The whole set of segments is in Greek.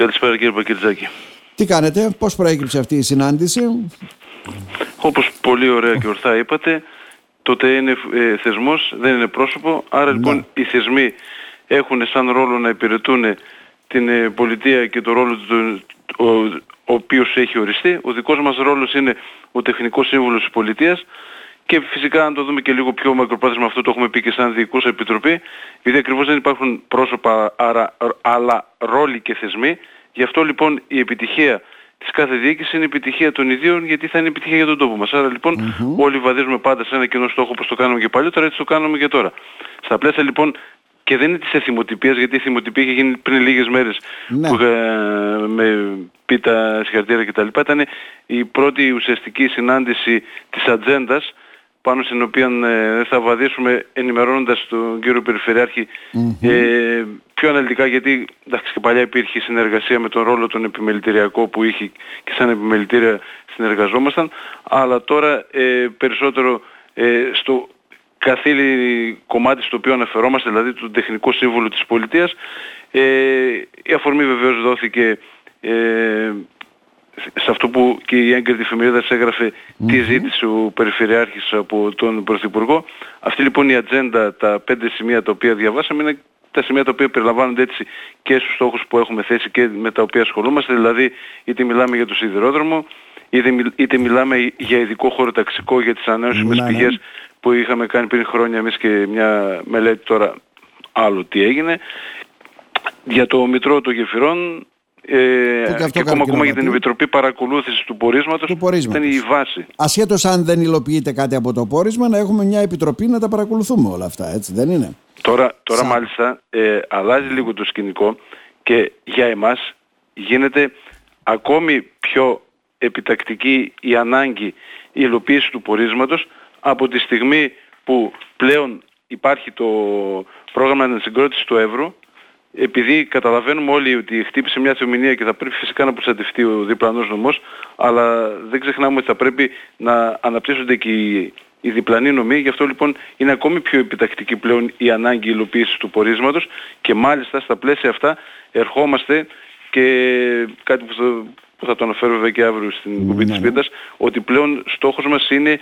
Καλησπέρα κύριε Πακυρτζάκη. Τι κάνετε, πώς προέκυψε αυτή η συνάντηση; Όπως πολύ ωραία και ορθά είπατε, τότε είναι ε, θεσμός, δεν είναι πρόσωπο, άρα λοιπόν Ναι. οι θεσμοί έχουν σαν ρόλο να υπηρετούν την ε, πολιτεία και το ρόλο του ο, ο οποίος έχει οριστεί. Ο δικός μας ρόλος είναι ο τεχνικός σύμβουλος της πολιτείας και φυσικά αν το δούμε και λίγο πιο μακροπρόθεσμα αυτό το έχουμε πει και σαν διοικούσα επιτροπή επειδή ακριβώς δεν υπάρχουν πρόσωπα άρα, αλλά ρόλοι και θεσμοί γι' αυτό λοιπόν η επιτυχία της κάθε διοίκησης είναι η επιτυχία των ιδίων γιατί θα είναι επιτυχία για τον τόπο μας. Άρα λοιπόν όλοι βαδίζουμε πάντα σε ένα κοινό στόχο όπως το κάναμε και παλιότερα έτσι το κάνουμε και τώρα. Στα πλαίσια λοιπόν και δεν είναι της εθιμοτυπίας γιατί η εθιμοτυπία είχε γίνει πριν λίγες μέρες Ναι. που είχα με πει τα συγχαρητήρια κτλ. Ήταν η πρώτη ουσιαστική συνάντηση της ατζέντας πάνω στην οποία ε, θα βαδίσουμε ενημερώνοντας τον κύριο Περιφερειάρχη ε, πιο αναλυτικά γιατί εντάξει, και παλιά υπήρχε συνεργασία με τον ρόλο τον επιμελητηριακό που είχε και σαν επιμελητήρια συνεργαζόμασταν αλλά τώρα ε, περισσότερο ε, στο καθήλυ κομμάτι στο οποίο αναφερόμαστε, δηλαδή το τεχνικό σύμβολο της πολιτείας. Ε, η αφορμή βεβαίως δόθηκε ε, σε αυτό που και η έγκριτη εφημερίδα της εγραφε τι ζήτησε ο Περιφερειάρχης από τον Πρωθυπουργό. Αυτή λοιπόν η ατζέντα, τα πέντε σημεία τα οποία διαβάσαμε είναι τα σημεία τα οποία περιλαμβάνονται έτσι και στους στόχους που έχουμε θέσει και με τα οποία ασχολούμαστε, δηλαδή είτε μιλάμε για το σιδηρόδρομο, είτε, μιλ- είτε μιλάμε για ειδικό χωροταξικό για τις ανανεώσιμες Ναι, ναι. πηγές που είχαμε κάνει πριν χρόνια εμείς και μια μελέτη τώρα άλλο τι έγινε. Για το Μητρό των Γεφυρών ε, Που και αυτό και ακόμα, κάνει ακόμα για την κοινοβατή. Επιτροπή Παρακολούθησης του Πορίσματος Του πορίσματος. ήταν η βάση. Ασχέτως αν δεν υλοποιείται κάτι από το πόρισμα, να έχουμε μια επιτροπή να τα παρακολουθούμε όλα αυτά, έτσι δεν είναι; Τώρα, τώρα Σαν- μάλιστα ε, αλλάζει λίγο το σκηνικό και για εμάς γίνεται ακόμη πιο επιτακτική η ανάγκη η υλοποίηση του πορίσματος από τη στιγμή που πλέον υπάρχει το πρόγραμμα ανασυγκρότησης του εύρου επειδή καταλαβαίνουμε όλοι ότι χτύπησε μια θεομηνία και θα πρέπει φυσικά να προστατευτεί ο διπλανός νομός, αλλά δεν ξεχνάμε ότι θα πρέπει να αναπτύσσονται και οι, οι διπλανοί νομοί, γι' αυτό λοιπόν είναι ακόμη πιο επιτακτική πλέον η ανάγκη υλοποίησης του πορίσματος και μάλιστα στα πλαίσια αυτά ερχόμαστε και κάτι που θα, που θα το αναφέρω βέβαια και αύριο στην κουμπή της Πίτας, ότι πλέον στόχος μας είναι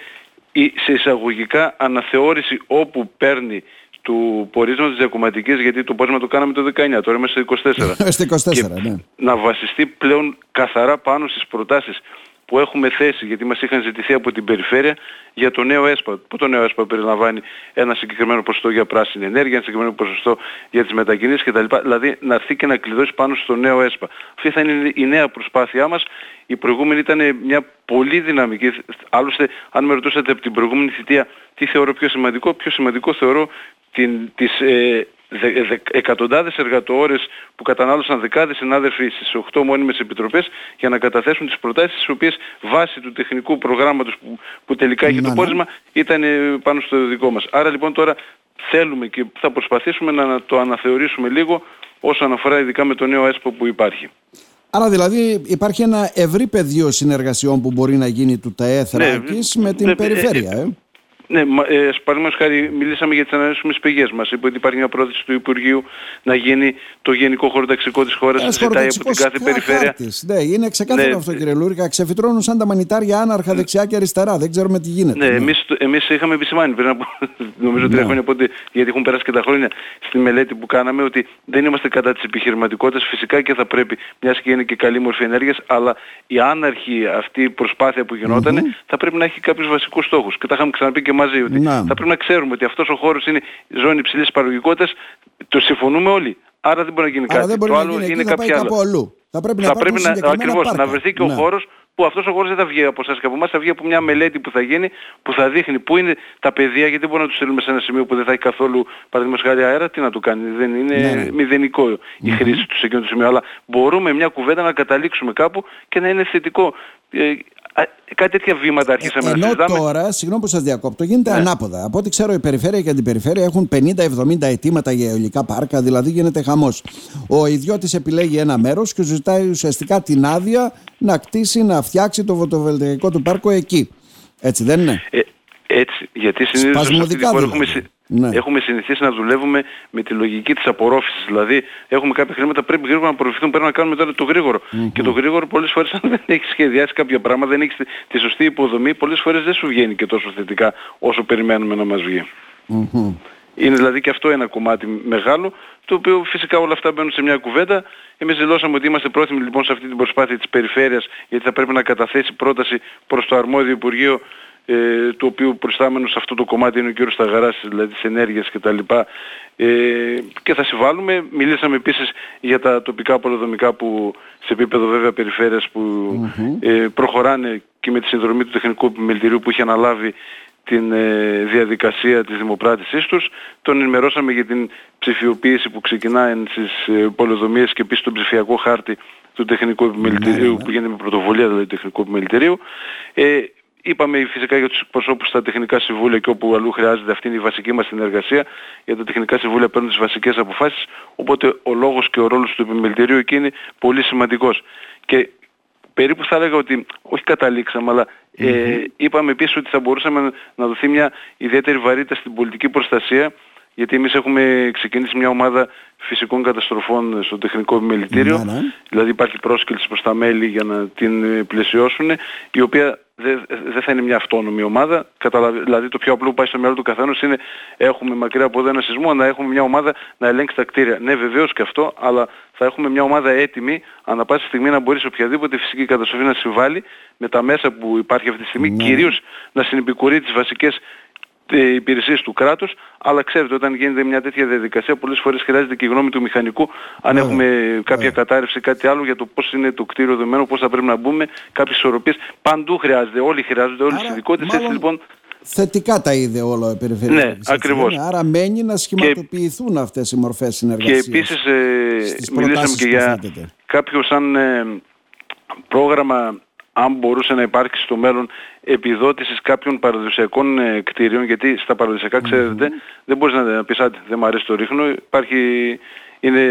η, σε εισαγωγικά αναθεώρηση όπου παίρνει του πορίσματος διακομματικής, γιατί το πόρισμα το κάναμε το 19, τώρα είμαστε στο 24. Στο 24, Και ναι. να βασιστεί πλέον καθαρά πάνω στις προτάσεις που έχουμε θέσει, γιατί μας είχαν ζητηθεί από την περιφέρεια για το νέο ΕΣΠΑ. Που το νέο ΕΣΠΑ περιλαμβάνει ένα συγκεκριμένο ποσοστό για πράσινη ενέργεια, ένα συγκεκριμένο ποσοστό για τις μετακινήσεις κτλ. Δηλαδή να έρθει και να κλειδώσει πάνω στο νέο ΕΣΠΑ. Αυτή θα είναι η νέα προσπάθειά μας. Η προηγούμενη ήταν μια πολύ δυναμική. Άλλωστε, αν με ρωτούσατε από την προηγούμενη θητεία τι θεωρώ πιο σημαντικό, πιο σημαντικό θεωρώ την, τις ε, δε, δε, εκατοντάδες εργατοώρες που κατανάλωσαν δεκάδες συνάδελφοι στις 8 μόνιμες επιτροπές για να καταθέσουν τις προτάσεις τις οποίες βάσει του τεχνικού προγράμματος που, που τελικά είχε Να, το ναι. πόρισμα ήταν ε, πάνω στο δικό μας. Άρα λοιπόν τώρα θέλουμε και θα προσπαθήσουμε να το αναθεωρήσουμε λίγο όσον αφορά ειδικά με το νέο ΕΣΠΟ που υπάρχει. Άρα δηλαδή υπάρχει ένα ευρύ πεδίο συνεργασιών που μπορεί να γίνει του ΤΑΕ Θράκης με την ναι, περιφέρεια. ε, Ε. Ναι, μα, ε, παραδείγματος χάρη μιλήσαμε για τις ανανεώσιμες πηγές μας. Είπε ότι υπάρχει μια πρόθεση του Υπουργείου να γίνει το γενικό χωροταξικό της χώρας. Ένας Ζητάει από την χωροταξικός κάθε περιφέρεια. χάρτης. Ναι, είναι ξεκάθαρο Ναι, αυτό ε, κύριε Λούρικα. Ξεφυτρώνουν σαν τα μανιτάρια άναρχα δεξιά και αριστερά. Δεν ξέρουμε τι γίνεται. Ναι, εμείς, εμείς είχαμε επισημάνει πριν από νομίζω τρία Ναι. χρόνια πότε, γιατί έχουν περάσει και τα χρόνια στη μελέτη που κάναμε ότι δεν είμαστε κατά της επιχειρηματικότητας φυσικά και θα πρέπει, μιας και είναι και καλή μορφή ενέργειας, αλλά η άναρχη αυτή η προσπάθεια που γινόταν θα πρέπει να έχει κάποιους βασικούς στόχους. Και τα είχαμε ξαναπεί και μαζί ότι Να. θα πρέπει να ξέρουμε ότι αυτός ο χώρος είναι ζώνη υψηλής παραγωγικότητας, το συμφωνούμε όλοι. Άρα δεν μπορεί να γίνει Άρα κάτι. δεν μπορεί το να άλλο γίνει εκεί, είναι θα πάει κάποια κάπου άλλα. αλλού. Θα πρέπει να θα υπάρχουν πρέπει να, συγκεκριμένα ακριβώς, να πάρκα. βρεθεί και ο Ναι. χώρος που αυτός ο χώρος δεν θα βγει από εσάς και από εμάς, θα βγει από μια μελέτη που θα γίνει, που θα δείχνει πού είναι τα παιδεία, γιατί δεν μπορούμε να τους στείλουμε σε ένα σημείο που δεν θα έχει καθόλου παραδείγματος χάρη αέρα, τι να του κάνει, δεν είναι Ναι, ναι. μηδενικό η χρήση του σε εκείνο το σημείο, αλλά μπορούμε μια κουβέντα να καταλήξουμε κάπου και να είναι θετικό. Ε, α, κάτι τέτοια βήματα αρχίσαμε να Ενώ συζητάμε. τώρα, συγγνώμη που σας διακόπτω, γίνεται Ναι. ανάποδα. Από ό,τι ξέρω, η περιφέρεια και αντιπεριφέρεια έχουν 50-70 αιτήματα για αιωλικά πάρκα, δηλαδή γίνεται χαμός. Ο ιδιώτης επιλέγει ένα μέρος και ζητάει ουσιαστικά την άδεια να κτίσει, να φτιάξει το φωτοβολταϊκό του πάρκο εκεί. Έτσι δεν είναι; Ε, έτσι, γιατί συνήθως σε αυτή τη Σπασμωδικά χώρα δηλαδή. έχουμε, συ- Ναι. Έχουμε συνηθίσει να δουλεύουμε με τη λογική της απορρόφησης. Δηλαδή έχουμε κάποια χρήματα πρέπει γρήγορα να απορροφηθούν, πρέπει να κάνουμε τώρα το γρήγορο. Και το γρήγορο πολλές φορές αν δεν έχεις σχεδιάσει κάποια πράγματα, δεν έχεις τη σωστή υποδομή, πολλές φορές δεν σου βγαίνει και τόσο θετικά όσο περιμένουμε να μας βγει. Είναι δηλαδή και αυτό ένα κομμάτι μεγάλο, το οποίο φυσικά όλα αυτά μπαίνουν σε μια κουβέντα. Εμείς δηλώσαμε ότι είμαστε πρόθυμοι λοιπόν σε αυτή την προσπάθεια της περιφέρειας, γιατί θα πρέπει να καταθέσει πρόταση προς το αρμόδιο Υπουργείο ε, το οποίο προστάμενο σε αυτό το κομμάτι είναι ο κύριος Σταγαράς, δηλαδή της ενέργειας κτλ. Ε, και θα συμβάλλουμε. Μιλήσαμε επίσης για τα τοπικά πολυδομικά που σε επίπεδο βέβαια περιφέρειας που ε, προχωράνε και με τη συνδρομή του τεχνικού επιμελητηρίου που είχε αναλάβει την ε, διαδικασία της δημοπράτησής τους. Τον ενημερώσαμε για την ψηφιοποίηση που ξεκινάει στις ε, πολυδομίες και επίσης τον ψηφιακό χάρτη του τεχνικού επιμελητηρίου ναι, ναι. που γίνεται με πρωτοβουλία δηλαδή του τεχνικού επιμελητηρίου. Ε, Είπαμε φυσικά για τους προσώπους στα τεχνικά συμβούλια και όπου αλλού χρειάζεται αυτή είναι η βασική μας συνεργασία. Για τα τεχνικά συμβούλια παίρνουν τις βασικές αποφάσεις, οπότε ο λόγος και ο ρόλος του επιμελητηρίου εκεί είναι πολύ σημαντικός. Και περίπου θα έλεγα ότι, όχι καταλήξαμε, αλλά ε, είπαμε επίσης ότι θα μπορούσαμε να δοθεί μια ιδιαίτερη βαρύτητα στην πολιτική προστασία γιατί εμείς έχουμε ξεκινήσει μια ομάδα φυσικών καταστροφών στο τεχνικό επιμελητήριο, ναι, ναι. δηλαδή υπάρχει πρόσκληση προς τα μέλη για να την πλαισιώσουν, η οποία δεν δε θα είναι μια αυτόνομη ομάδα, δηλαδή το πιο απλό που πάει στο μυαλό του καθένας είναι έχουμε μακριά από εδώ ένα σεισμό, να έχουμε μια ομάδα να ελέγξει τα κτίρια. Ναι βεβαίως και αυτό, αλλά θα έχουμε μια ομάδα έτοιμη ανά πάση στιγμή να μπορεί σε οποιαδήποτε φυσική καταστροφή να συμβάλλει με τα μέσα που υπάρχει αυτή τη στιγμή, ναι. κυρίως να συνεπικουρεί τις βασικές ε, υπηρεσίες του κράτους, αλλά ξέρετε όταν γίνεται μια τέτοια διαδικασία πολλές φορές χρειάζεται και η γνώμη του μηχανικού αν ναι, έχουμε κάποια ναι. κατάρρευση κάτι άλλο για το πώς είναι το κτίριο δεμένο, πώς θα πρέπει να μπούμε, κάποιες ισορροπίες. Παντού χρειάζεται, όλοι χρειάζονται, όλες οι ειδικότητες. Έτσι λοιπόν θετικά τα είδε όλο η περιφέρεια. Ναι, ακριβώς. Άρα μένει να σχηματοποιηθούν και, αυτές οι μορφές συνεργασίας. Και επίσης ε, μιλήσαμε και για κάποιο σαν ε, πρόγραμμα αν μπορούσε να υπάρξει στο μέλλον επιδότησης κάποιων παραδοσιακών ε, κτίριων, γιατί στα παραδοσιακά δεν μπορείς να πεις ότι δεν μου αρέσει το ρίχνο, υπάρχει, είναι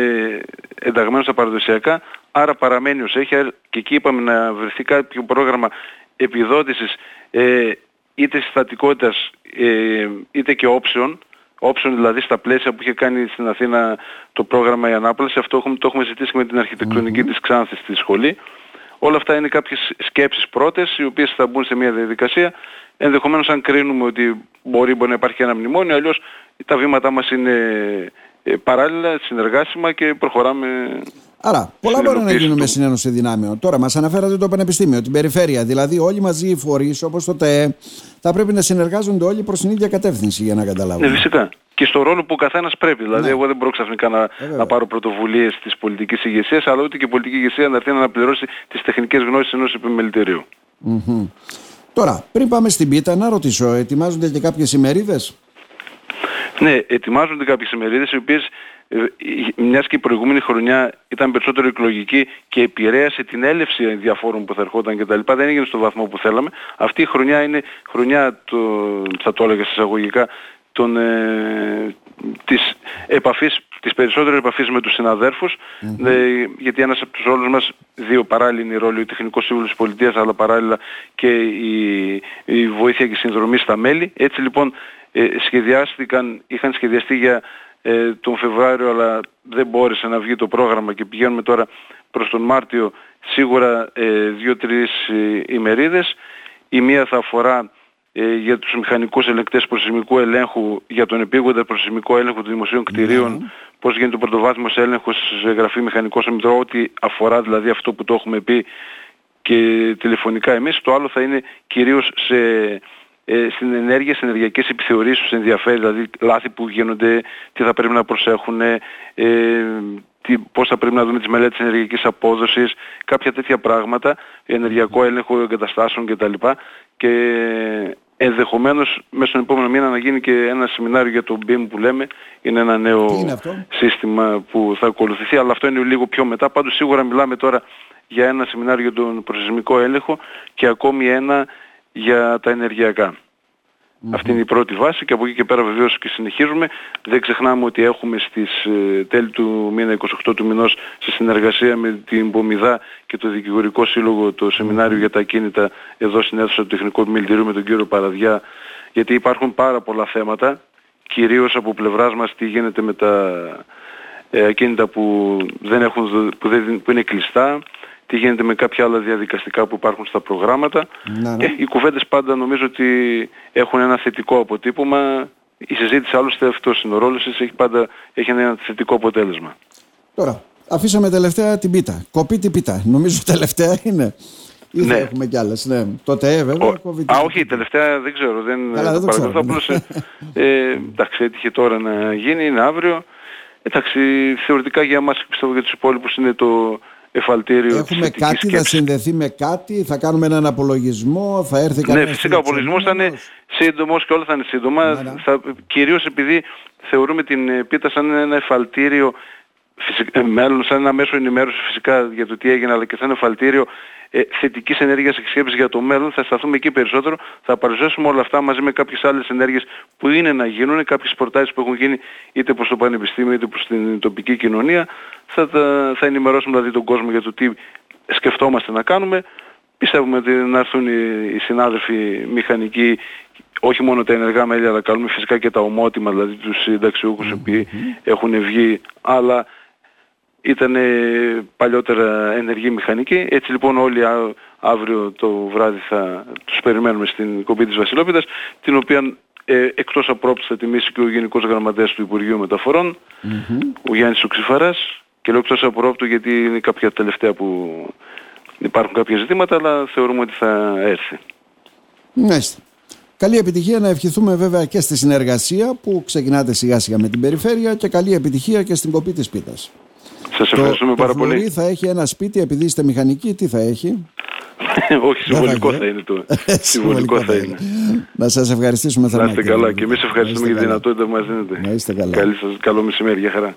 ενταγμένο στα παραδοσιακά, άρα παραμένει ως έχει και εκεί είπαμε να βρεθεί κάποιο πρόγραμμα επιδότησης ε, είτε συστατικότητας ε, είτε και όψεων, όψεων δηλαδή στα πλαίσια που είχε κάνει στην Αθήνα το πρόγραμμα η Ανάπλαση, αυτό το έχουμε ζητήσει με την αρχιτεκτονική της Ξάνθης στη σχολή. Όλα αυτά είναι κάποιες σκέψεις πρώτες, οι οποίες θα μπουν σε μια διαδικασία. Ενδεχομένως αν κρίνουμε ότι μπορεί, μπορεί να υπάρχει ένα μνημόνιο, αλλιώς τα βήματά μας είναι ε, παράλληλα, συνεργάσιμα και προχωράμε Άρα, πολλά μπορεί να γίνουν με συνένωση δυνάμεων. Τώρα, μας αναφέρατε το Πανεπιστήμιο, την περιφέρεια. Δηλαδή, όλοι μαζί οι φορείς, όπως το ΤΕΕ, θα πρέπει να συνεργάζονται όλοι προς την ίδια κατεύθυνση για να καταλάβουν. Ναι, φυσικά. Και στο ρόλο που ο καθένας πρέπει. Δηλαδή, ναι. εγώ δεν μπορώ ξαφνικά να, ε, να πάρω πρωτοβουλίες της πολιτικής ηγεσίας, αλλά ούτε και η πολιτική ηγεσία να έρθει να αναπληρώσει τις τεχνικές γνώσεις ενός επιμελητηρίου. Mm-hmm. Τώρα, πριν πάμε στην πίτα, να ρωτήσω, ετοιμάζονται και κάποιες ημερίδες; Ναι, ετοιμάζονται κάποιες ημερίδες οι οποίες ε, μιας και η προηγούμενη χρονιά ήταν περισσότερο εκλογική και επηρέασε την έλευση διαφόρων που θα ερχόταν κτλ. Δεν έγινε στο βαθμό που θέλαμε. Αυτή η χρονιά είναι χρονιά, το, θα το έλεγα εισαγωγικά, των, ε, της επαφής, της περισσότερης επαφής με τους συναδέρφους, ε, γιατί ένας από τους ρόλους μας, δύο παράλληλοι είναι οι ρόλοι, ο Τεχνικός Σύμβουλος της Πολιτείας, αλλά παράλληλα και η, η βοήθεια και η συνδρομή στα μέλη. Έτσι λοιπόν ε, σχεδιάστηκαν, είχαν σχεδιαστεί για ε, τον Φεβρουάριο αλλά δεν μπόρεσε να βγει το πρόγραμμα και πηγαίνουμε τώρα προς τον Μάρτιο σίγουρα ε, δύο-τρεις ε, ημερίδες. Η μία θα αφορά ε, για τους μηχανικούς ελεγκτές προσημικού ελέγχου για τον επίγοντα προσημικό έλεγχο των δημοσίων κτηρίων ναι. πώς γίνεται ο πρωτοβάθμιος έλεγχος σε γραφή μηχανικός αμυντρό ό,τι αφορά δηλαδή αυτό που το έχουμε πει και τηλεφωνικά εμείς. Το άλλο θα είναι κυρίως σε ε, στην ενέργεια, στις ενεργειακές επιθεωρήσεις τους ενδιαφέρει, δηλαδή λάθη που γίνονται, τι θα πρέπει να προσέχουν, ε, τι, πώς θα πρέπει να δούμε τις μελέτες ενεργειακής απόδοσης, κάποια τέτοια πράγματα, ενεργειακό έλεγχο εγκαταστάσεων κτλ. Και ενδεχομένως μέσα στον επόμενο μήνα να γίνει και ένα σεμινάριο για το BIM που λέμε. Είναι ένα νέο σύστημα που θα ακολουθηθεί, αλλά αυτό είναι λίγο πιο μετά. Πάντως σίγουρα μιλάμε τώρα για ένα σεμινάριο για τον προσεσμικό έλεγχο και ακόμη ένα για τα ενεργειακά. Αυτή είναι η πρώτη βάση και από εκεί και πέρα βεβαίως και συνεχίζουμε. Δεν ξεχνάμε ότι έχουμε στις ε, τέλη του μήνα 28 του μηνός σε συνεργασία με την Πομιδά και το Δικηγορικό Σύλλογο το σεμινάριο για τα ακίνητα εδώ στην αίθουσα του Τεχνικού Επιμελητηρίου με τον κύριο Παραδιά γιατί υπάρχουν πάρα πολλά θέματα κυρίως από πλευράς μας τι γίνεται με τα ε, ακίνητα που, δεν έχουν, που, δεν, που είναι κλειστά, τι γίνεται με κάποια άλλα διαδικαστικά που υπάρχουν στα προγράμματα. Ναι, ναι. Ε, οι κουβέντες πάντα νομίζω ότι έχουν ένα θετικό αποτύπωμα. Η συζήτηση άλλωστε αυτός είναι ο ρόλος της, έχει πάντα έχει ένα θετικό αποτέλεσμα. Τώρα, αφήσαμε τελευταία την πίτα. Κοπεί την πίτα. Νομίζω τελευταία είναι. Ή θα Ναι. έχουμε κι άλλες. Ναι. Τότε ε, βέβαια. Ο- κόβει την Α, πίτα. όχι, τελευταία δεν ξέρω. Δεν, Καλά, δεν το παρακολουθώ, ξέρω, απλώς, ε, ε, εντάξει, έτυχε τώρα να γίνει, είναι αύριο. Εντάξει, θεωρητικά για εμάς και πιστεύω για τους υπόλοιπους είναι το εφαλτήριο της Έχουμε θετικής κάτι, θα σκέψης. συνδεθεί με κάτι, θα κάνουμε έναν απολογισμό, θα έρθει Ναι, κανένας φυσικά ο απολογισμός θα είναι φιλοξενούμενος. σύντομος και όλα θα είναι σύντομα. Ναι, ναι. Θα, κυρίως επειδή θεωρούμε την ε, πίτα σαν ένα εφαλτήριο φυσικά, ε, μέλλον, σαν ένα μέσο ενημέρωσης φυσικά για το τι έγινε, αλλά και σαν ένα εφαλτήριο ε, θετικής ενέργειας και σκέψης για το μέλλον. Θα σταθούμε εκεί περισσότερο. Θα παρουσιάσουμε όλα αυτά μαζί με κάποιες άλλες ενέργειες που είναι να γίνουν, κάποιες προτάσεις που έχουν γίνει είτε προς το Πανεπιστήμιο είτε προς την τοπική κοινωνία. Θα, τα- θα ενημερώσουμε δηλαδή τον κόσμο για το τι σκεφτόμαστε να κάνουμε. Πιστεύουμε ότι να έρθουν οι, οι συνάδελφοι μηχανικοί, όχι μόνο τα ενεργά μέλη, αλλά καλούμε φυσικά και τα ομότιμα, δηλαδή τους συνταξιούχους οι οποίοι έχουν βγει, αλλά ήταν παλιότερα ενεργοί μηχανικοί. Έτσι λοιπόν όλοι α- αύριο το βράδυ θα τους περιμένουμε στην κομπή της Βασιλόπιτας, την οποία ε, εκτός απρόπτου θα τιμήσει και ο Γενικός Γραμματέας του Υπουργείου Μεταφορών, ο Γιάννης Οξυφαράς, και λέω εκτός απρόπτου γιατί είναι κάποια τελευταία που υπάρχουν κάποια ζητήματα, αλλά θεωρούμε ότι θα έρθει. Μάλιστα. Καλή επιτυχία να ευχηθούμε βέβαια και στη συνεργασία που ξεκινάτε σιγά σιγά με την περιφέρεια και καλή επιτυχία και στην κοπή της πίτας. Σας ευχαριστούμε πάρα το φλουρί πολύ. θα έχει ένα σπίτι επειδή είστε μηχανικοί, τι θα έχει; Όχι, συμβολικό έχει, θα ε. είναι το. Συμβολικό θα είναι. Να σας ευχαριστήσουμε Να θερμά. είστε κύριε καλά Λουκά. και εμείς Να ευχαριστούμε είστε για τη καλά. δυνατότητα που μας δίνετε. Να είστε καλά. Καλή σας, καλό μεσημέρι, για χαρά.